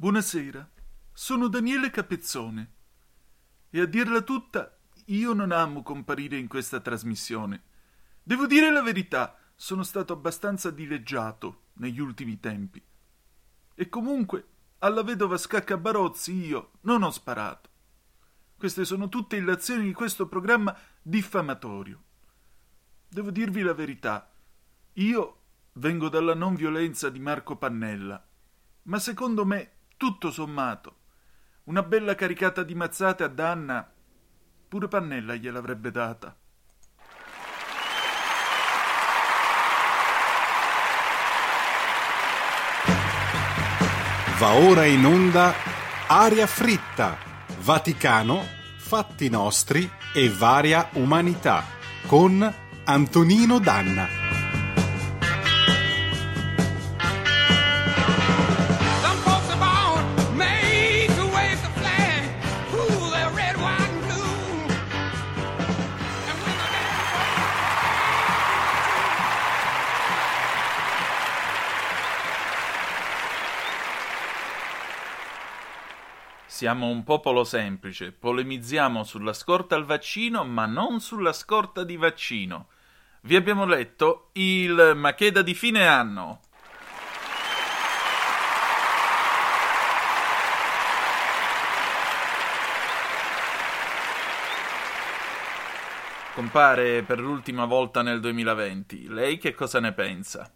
Buonasera, sono Daniele Capezzone e a dirla tutta io non amo comparire in questa trasmissione. Devo dire la verità, sono stato abbastanza dileggiato negli ultimi tempi. E comunque alla vedova Scacca Barozzi io non ho sparato. Queste sono tutte illazioni di questo programma diffamatorio. Devo dirvi la verità, io vengo dalla non violenza di Marco Pannella, ma secondo me tutto sommato, una bella caricata di mazzate a Danna, pure Pannella gliel'avrebbe data. Va ora in onda Aria fritta, Vaticano, fatti nostri e varia umanità con Antonino Danna. Siamo un popolo semplice, polemizziamo sulla scorta al vaccino, ma non sulla scorta di vaccino. Vi abbiamo letto il Macheda di fine anno. Compare per l'ultima volta nel 2020. Lei che cosa ne pensa?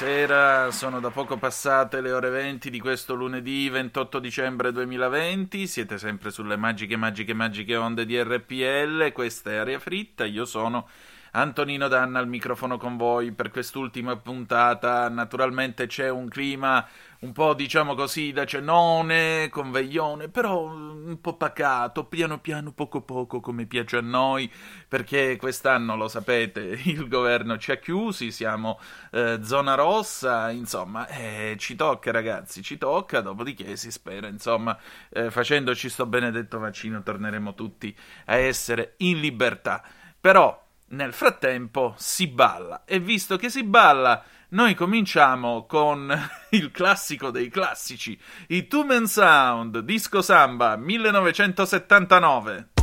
Buonasera, sono da poco passate le ore 20 di questo lunedì 28 dicembre 2020, siete sempre sulle magiche, magiche, magiche onde di RPL, questa è Aria Fritta, io sono Antonino Danna al microfono con voi per quest'ultima puntata. Naturalmente c'è un clima un po' diciamo così da cenone, conveglione, però un po' pacato, piano piano, poco poco, come piace a noi, perché quest'anno lo sapete, il governo ci ha chiusi, siamo eh, zona rossa, insomma, eh, ci tocca ragazzi, ci tocca, dopodiché si spera, insomma, eh, facendoci sto benedetto vaccino torneremo tutti a essere in libertà. Però nel frattempo si balla e visto che si balla, noi cominciamo con il classico dei classici, i Two Men Sound, Disco Samba 1979.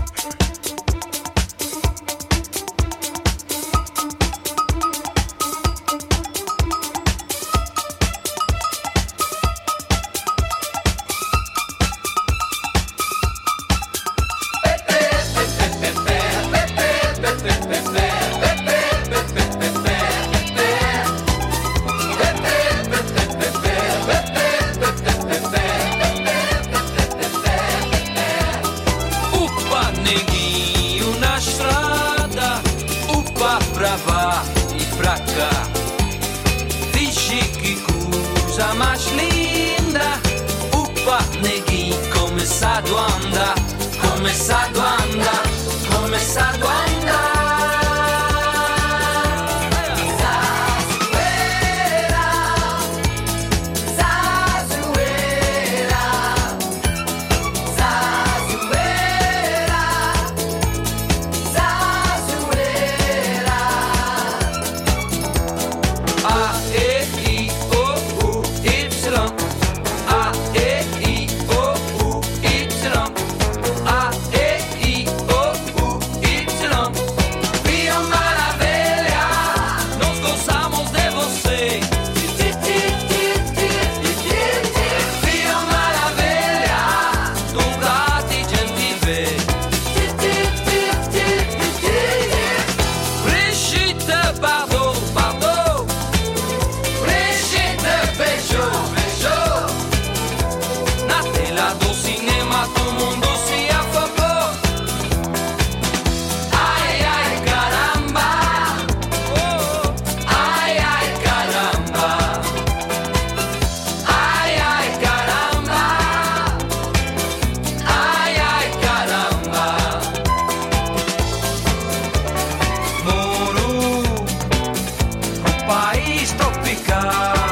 πάει στο πικά.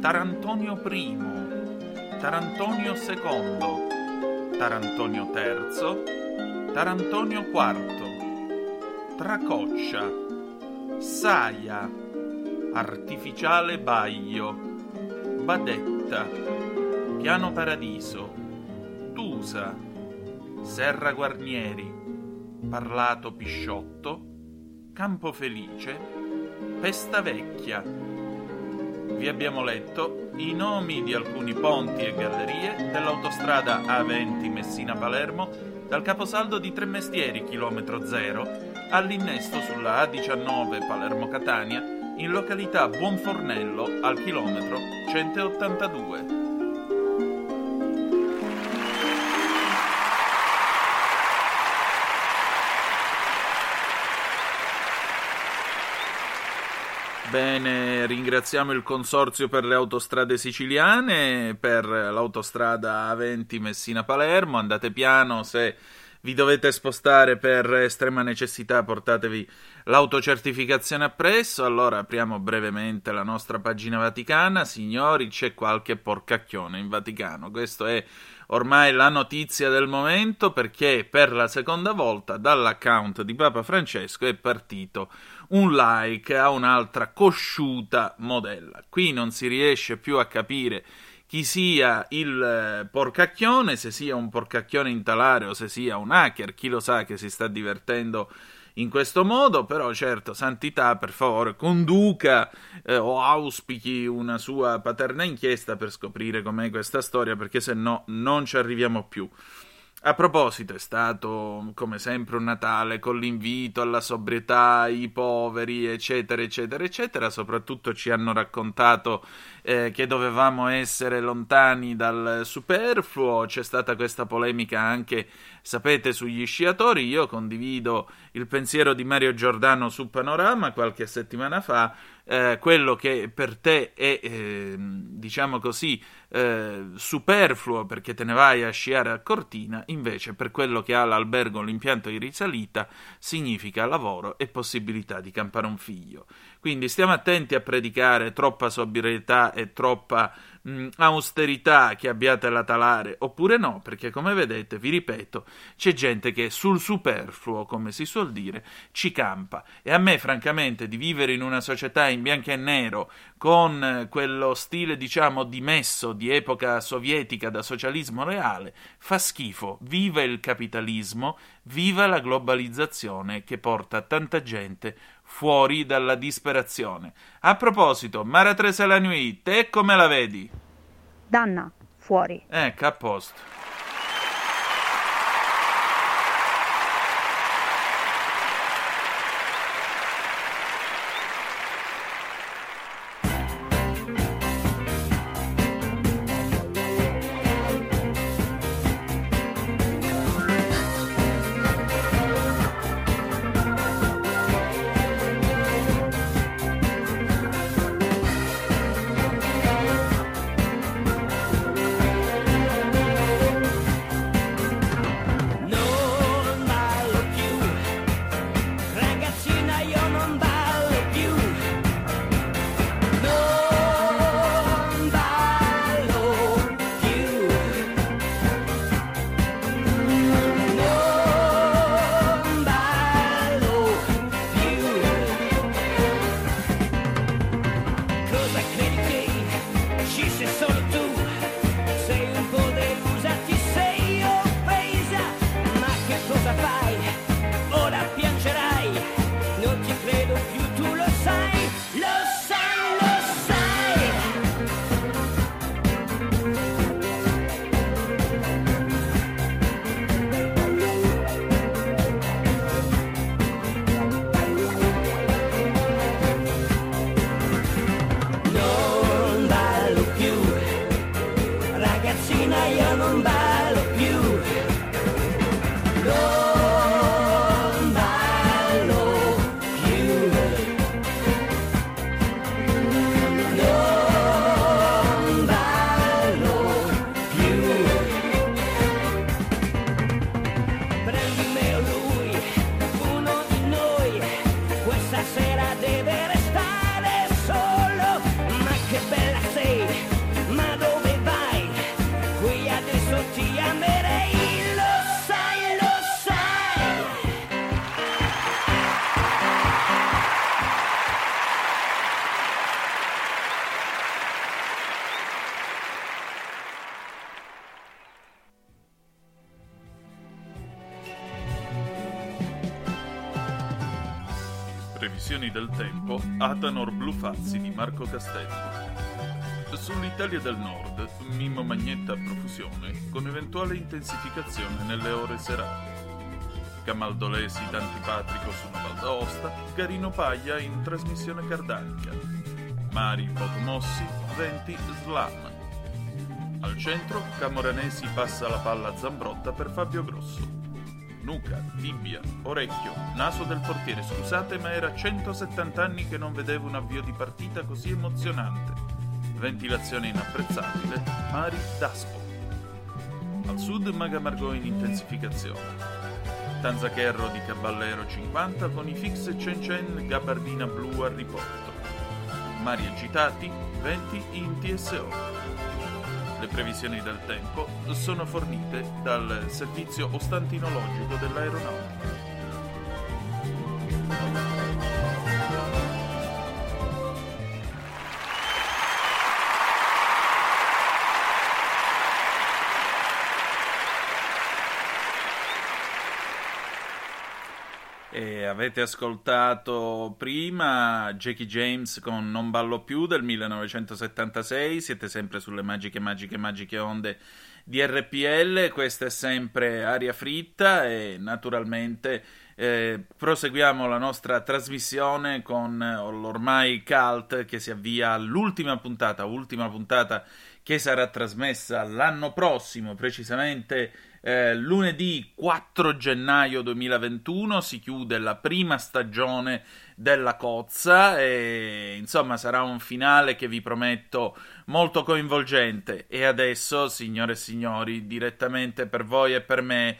Tarantonio I, Tarantonio II, Tarantonio III, Tarantonio IV, Tracoccia, Saia, Artificiale Baglio, Badetta, Piano Paradiso, Tusa, Serra Guarnieri, Parlato Pisciotto, Campo Felice, Pesta Vecchia. Vi abbiamo letto i nomi di alcuni ponti e gallerie dell'autostrada A20 Messina-Palermo dal caposaldo di Tremestieri, chilometro zero, all'innesto sulla A19 Palermo-Catania in località Buonfornello al chilometro 182. Bene, ringraziamo il Consorzio per le autostrade siciliane, per l'autostrada A20 Messina-Palermo. Andate piano se vi dovete spostare per estrema necessità, portatevi l'autocertificazione appresso. Allora apriamo brevemente la nostra pagina vaticana. Signori, c'è qualche porcacchione in Vaticano. Questo è ormai la notizia del momento perché per la seconda volta dall'account di Papa Francesco è partito un like a un'altra cosciuta modella. Qui non si riesce più a capire chi sia il eh, porcacchione, se sia un porcacchione in talare o se sia un hacker, chi lo sa che si sta divertendo in questo modo, però certo, Santità, per favore, conduca eh, o auspichi una sua paterna inchiesta per scoprire com'è questa storia, perché se no non ci arriviamo più. A proposito, è stato come sempre un Natale con l'invito alla sobrietà, i poveri, eccetera, eccetera, eccetera. Soprattutto ci hanno raccontato eh, che dovevamo essere lontani dal superfluo. C'è stata questa polemica anche, sapete, sugli sciatori. Io condivido il pensiero di Mario Giordano su Panorama qualche settimana fa eh, quello che per te è, eh, diciamo così, eh, superfluo perché te ne vai a sciare a Cortina, invece per quello che ha l'albergo, l'impianto di risalita, significa lavoro e possibilità di campare un figlio. Quindi stiamo attenti a predicare troppa sobrietà e troppa mh, austerità che abbiate la talare, oppure no, perché come vedete, vi ripeto, c'è gente che sul superfluo, come si suol dire, ci campa. E a me, francamente, di vivere in una società in bianco e nero, con quello stile, diciamo, dimesso di epoca sovietica da socialismo reale, fa schifo. Viva il capitalismo, viva la globalizzazione che porta tanta gente fuori dalla disperazione. A proposito, Mara Teresa Lanui, te come la vedi? Danna, fuori. Ecco, a posto. Previsioni del tempo Atanor Blufazzi di Marco Castello. Sull'Italia del Nord, Mimmo Magnetta a profusione, con eventuale intensificazione nelle ore serali. Camaldolesi d'Antipatrico su Val d'Aosta, Garino Paglia in trasmissione cardanica. Mari Potomossi, Venti Slam. Al centro, Camoranesi passa la palla a Zambrotta per Fabio Grosso nuca, tibia, orecchio, naso del portiere. Scusate, ma era 170 anni che non vedevo un avvio di partita così emozionante. Ventilazione inapprezzabile, Mari Daspo. Al sud Maga Margot in intensificazione. Tanzacherro di Caballero 50 con i fix Cen Cen Gabardina Blu al riporto. Mari agitati, venti in TSO. Le previsioni del tempo sono fornite dal servizio ostantinologico dell'aeronautica. Avete ascoltato prima Jackie James con Non ballo più del 1976, siete sempre sulle magiche, magiche, magiche onde di RPL, questa è sempre aria fritta e naturalmente eh, proseguiamo la nostra trasmissione con l'ormai cult che si avvia all'ultima puntata, ultima puntata che sarà trasmessa l'anno prossimo, precisamente eh, lunedì 4 gennaio 2021 si chiude la prima stagione della Cozza e insomma sarà un finale che vi prometto molto coinvolgente. E adesso signore e signori direttamente per voi e per me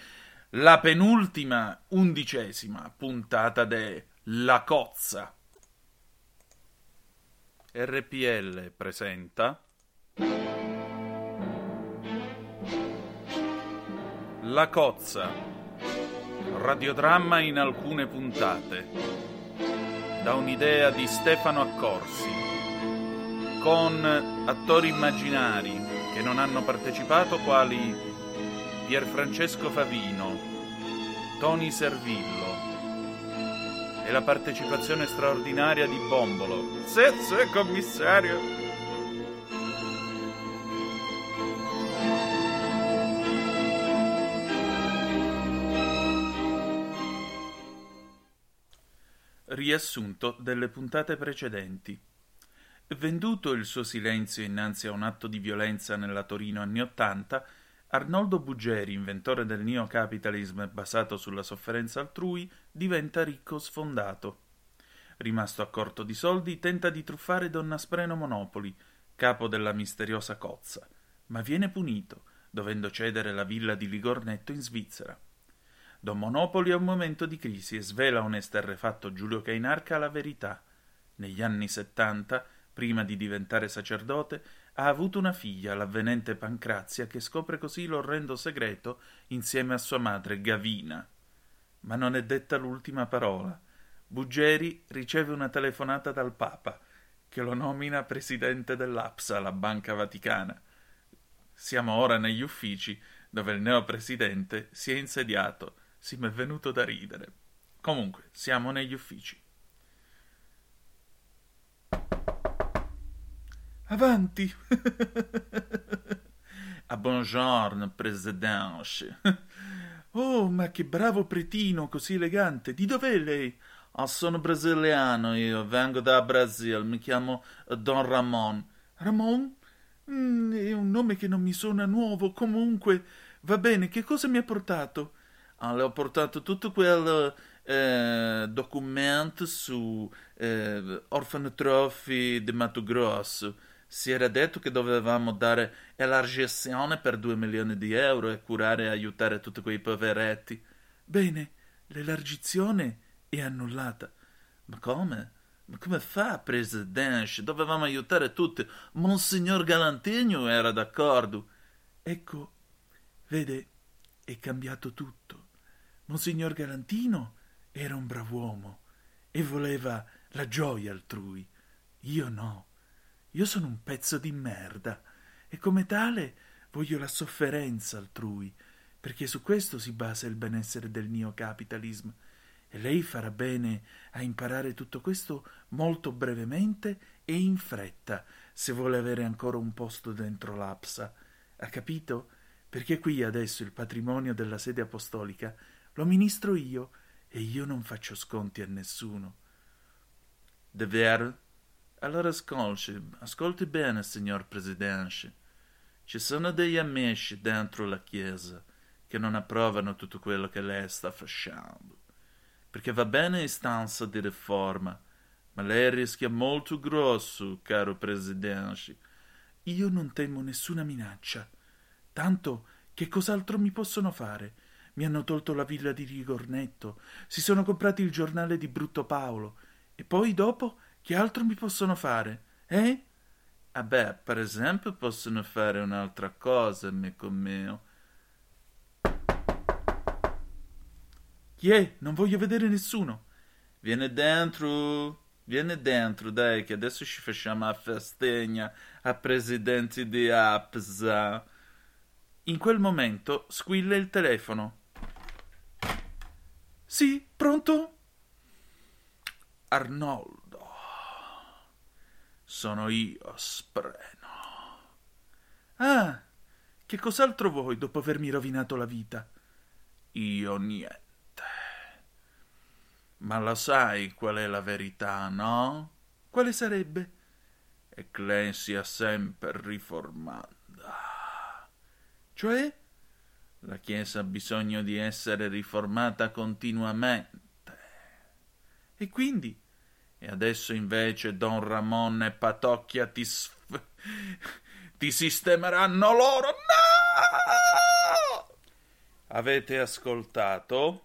la penultima undicesima puntata de La Cozza. RPL presenta La Cozza. Radiodramma in alcune puntate. Da un'idea di Stefano Accorsi. Con attori immaginari che non hanno partecipato quali Pierfrancesco Favino, Tony Servillo e la partecipazione straordinaria di Bombolo. Sì, sì, commissario. Riassunto delle puntate precedenti. Venduto il suo silenzio innanzi a un atto di violenza nella Torino anni Ottanta, Arnoldo Buggeri, inventore del neocapitalism basato sulla sofferenza altrui, diventa ricco sfondato. Rimasto a corto di soldi, tenta di truffare Donna Spreno Monopoli, capo della misteriosa cozza, ma viene punito, dovendo cedere la villa di Ligornetto in Svizzera. Don Monopoli ha un momento di crisi e svela un esterrefatto Giulio Cainarca la verità. Negli anni settanta, prima di diventare sacerdote, ha avuto una figlia, l'avvenente Pancrazia, che scopre così l'orrendo segreto insieme a sua madre Gavina. Ma non è detta l'ultima parola. Buggeri riceve una telefonata dal Papa, che lo nomina presidente dell'APSA, la Banca Vaticana. Siamo ora negli uffici, dove il neopresidente si è insediato sì, mi è venuto da ridere. Comunque, siamo negli uffici. Avanti! ah, buongiorno, presidente. Oh, ma che bravo pretino, così elegante. Di dov'è lei? Ah, sono brasiliano, io vengo da Brasil, mi chiamo Don Ramon. Ramon? Mm, è un nome che non mi suona nuovo, comunque. Va bene, che cosa mi ha portato? Ah, le ho portato tutto quel eh, documento su eh, orfanotrofi di Mato Grosso. Si era detto che dovevamo dare elargizione per due milioni di euro e curare e aiutare tutti quei poveretti. Bene, l'elargizione è annullata. Ma come? Ma come fa, Presidente? Dovevamo aiutare tutti. Monsignor Galantegno era d'accordo. Ecco, vede, è cambiato tutto. Monsignor Galantino era un brav'uomo e voleva la gioia altrui. Io no. Io sono un pezzo di merda e come tale voglio la sofferenza altrui, perché su questo si basa il benessere del neocapitalismo. E lei farà bene a imparare tutto questo molto brevemente e in fretta, se vuole avere ancora un posto dentro l'APSA. Ha capito? Perché qui adesso il patrimonio della sede apostolica lo amministro io e io non faccio sconti a nessuno. Davvero? Allora ascolti, ascolti bene, signor Presidente. Ci sono degli amici dentro la Chiesa che non approvano tutto quello che lei sta facendo. Perché va bene istanza di riforma, ma lei rischia molto grosso, caro Presidente. Io non temo nessuna minaccia. Tanto che cos'altro mi possono fare? Mi hanno tolto la villa di Rigornetto, si sono comprati il giornale di Brutto Paolo. E poi dopo che altro mi possono fare? Eh? Ah beh, per esempio possono fare un'altra cosa, amico mio. Chi è? Non voglio vedere nessuno. Viene dentro, viene dentro, dai, che adesso ci facciamo a festegna a presidenti di APSA. In quel momento squilla il telefono. Sì, pronto? Arnoldo. Sono io, Spreno. Ah, che cos'altro vuoi dopo avermi rovinato la vita? Io niente. Ma lo sai qual è la verità, no? Quale sarebbe? È che lei sia sempre riformata. Cioè? La Chiesa ha bisogno di essere riformata continuamente. E quindi? E adesso invece Don Ramon e Patocchia ti, sf- ti sistemeranno loro. No! Avete ascoltato?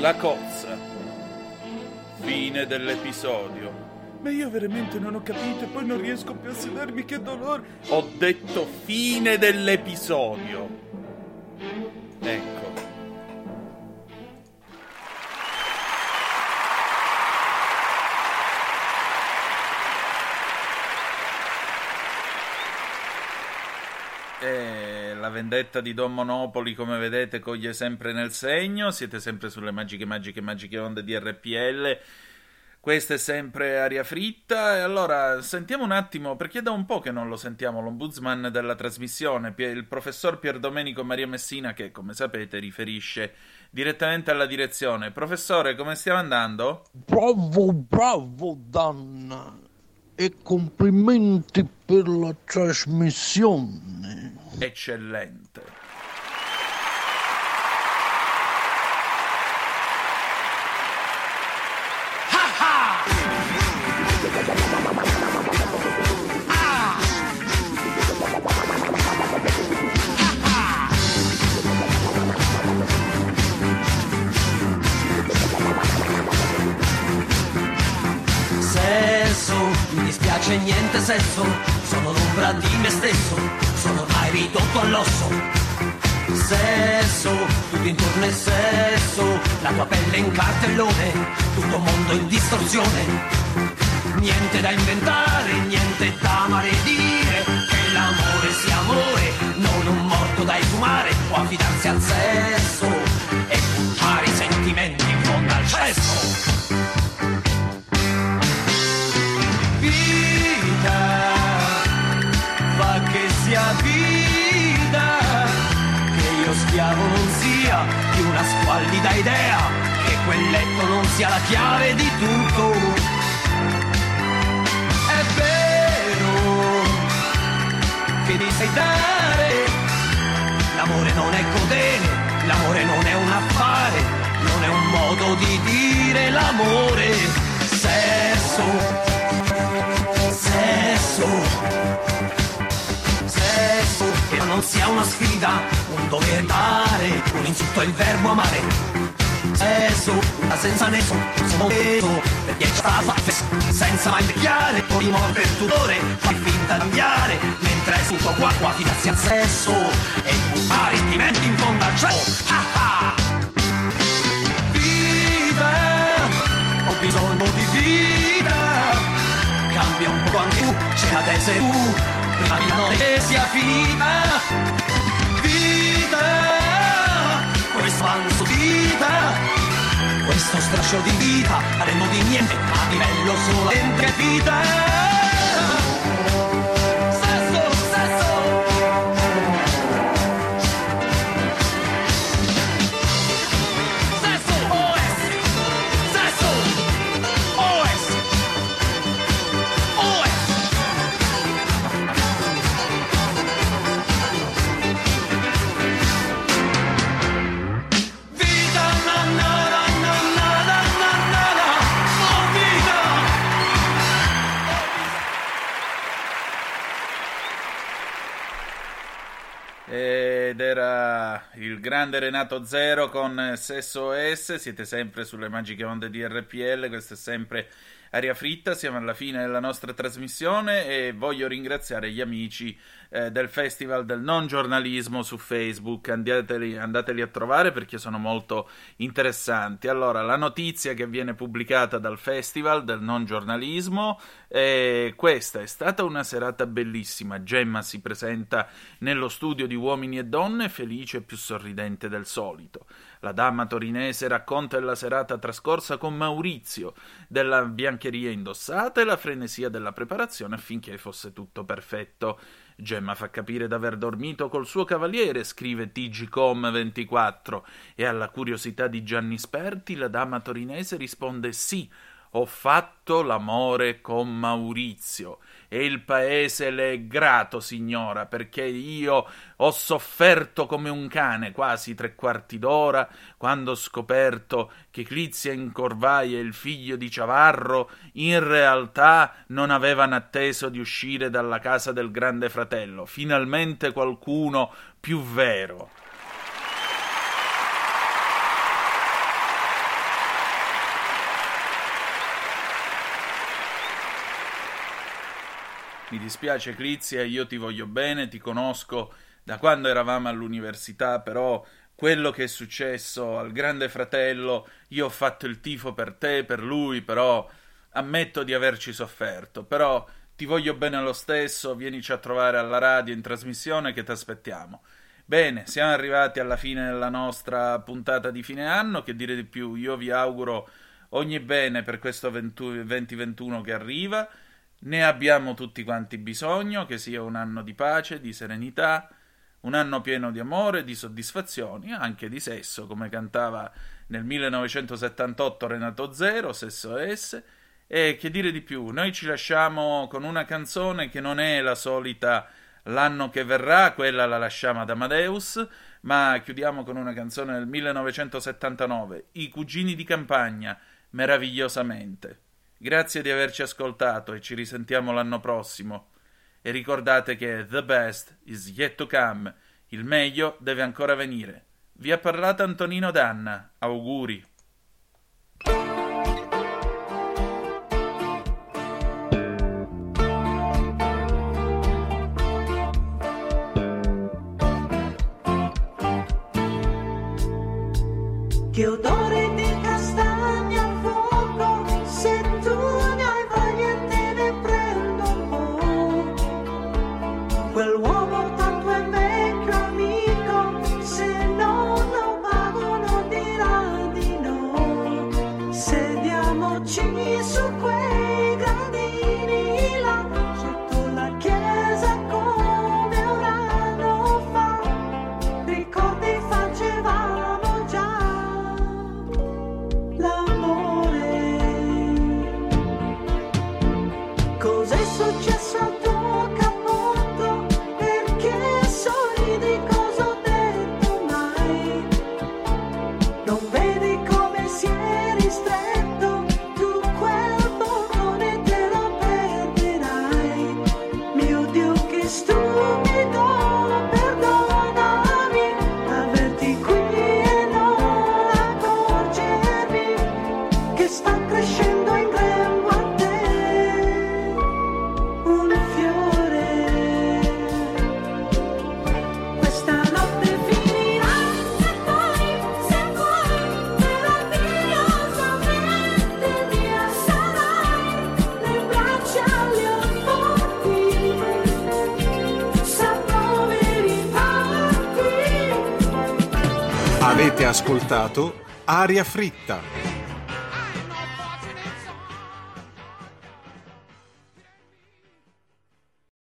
La cozza. Fine dell'episodio. Ma io veramente non ho capito e poi non riesco più a sedermi, che dolore. Ho detto fine dell'episodio. Ecco. E la vendetta di Don Monopoli, come vedete, coglie sempre nel segno. Siete sempre sulle magiche, magiche, magiche onde di RPL. Questa è sempre aria fritta. E allora sentiamo un attimo, perché da un po' che non lo sentiamo, l'ombudsman della trasmissione, il professor Pierdomenico Maria Messina, che come sapete riferisce direttamente alla direzione. Professore, come stiamo andando? Bravo, bravo, Danna. E complimenti per la trasmissione. Eccellente. Dispiace niente sesso, sono l'ombra di me stesso, sono ormai ridotto all'osso. Sesso, tutto intorno è sesso, la tua pelle in cartellone, tutto mondo in distorsione. Niente da inventare, sia la chiave di tutto. È vero che ti sai dare, l'amore non è godere, l'amore non è un affare, non è un modo di dire l'amore, sesso sesso, sesso, che non sia una sfida, un dovere dare, un insulto è il verbo amare sesso, ma senza nessun sono peso, perché stava fesso, senza mai picchiare, poi morte il tutore, fai finta di cambiare, mentre è sul tuo qua qua ti passi al sesso, e tu pari metti in fondo al cielo, ah ah! Vive, ho bisogno di vita, cambia un po' anche tu, c'è la testa prima di non mia notte sia finita, avanzo vita questo strascio di vita faremo di niente a livello solamente vita grande Renato Zero con Sesso S. Siete sempre sulle magiche onde di RPL. Questa è sempre Aria Fritta. Siamo alla fine della nostra trasmissione e voglio ringraziare gli amici eh, del Festival del Non Giornalismo su Facebook. Andateli, andateli a trovare perché sono molto interessanti. Allora, la notizia che viene pubblicata dal Festival del Non Giornalismo è questa: è stata una serata bellissima. Gemma si presenta nello studio di Uomini e Donne felice e più sorridente del solito. La dama torinese racconta della serata trascorsa con Maurizio, della biancheria indossata e la frenesia della preparazione affinché fosse tutto perfetto. Gemma fa capire d'aver dormito col suo cavaliere, scrive TGCom24, e alla curiosità di Gianni Sperti la dama torinese risponde sì, ho fatto l'amore con Maurizio e il paese le è grato, signora, perché io ho sofferto come un cane quasi tre quarti d'ora quando ho scoperto che Clizia Incorvaia e il figlio di Ciavarro in realtà non avevano atteso di uscire dalla casa del grande fratello. Finalmente qualcuno più vero. Mi dispiace Clizia, io ti voglio bene, ti conosco da quando eravamo all'università, però quello che è successo al grande fratello, io ho fatto il tifo per te, per lui, però ammetto di averci sofferto, però ti voglio bene lo stesso, vienici a trovare alla radio in trasmissione che ti aspettiamo. Bene, siamo arrivati alla fine della nostra puntata di fine anno, che dire di più, io vi auguro ogni bene per questo 2021 che arriva. Ne abbiamo tutti quanti bisogno, che sia un anno di pace, di serenità, un anno pieno di amore, di soddisfazioni, anche di sesso, come cantava nel 1978 Renato Zero, Sesso S. E che dire di più, noi ci lasciamo con una canzone che non è la solita L'anno che verrà, quella la lasciamo ad Amadeus, ma chiudiamo con una canzone del 1979, I cugini di campagna, meravigliosamente. Grazie di averci ascoltato e ci risentiamo l'anno prossimo. E ricordate che the best is yet to come, il meglio deve ancora venire. Vi ha parlato Antonino Danna, auguri. Che odore di castagna Aria Fritta.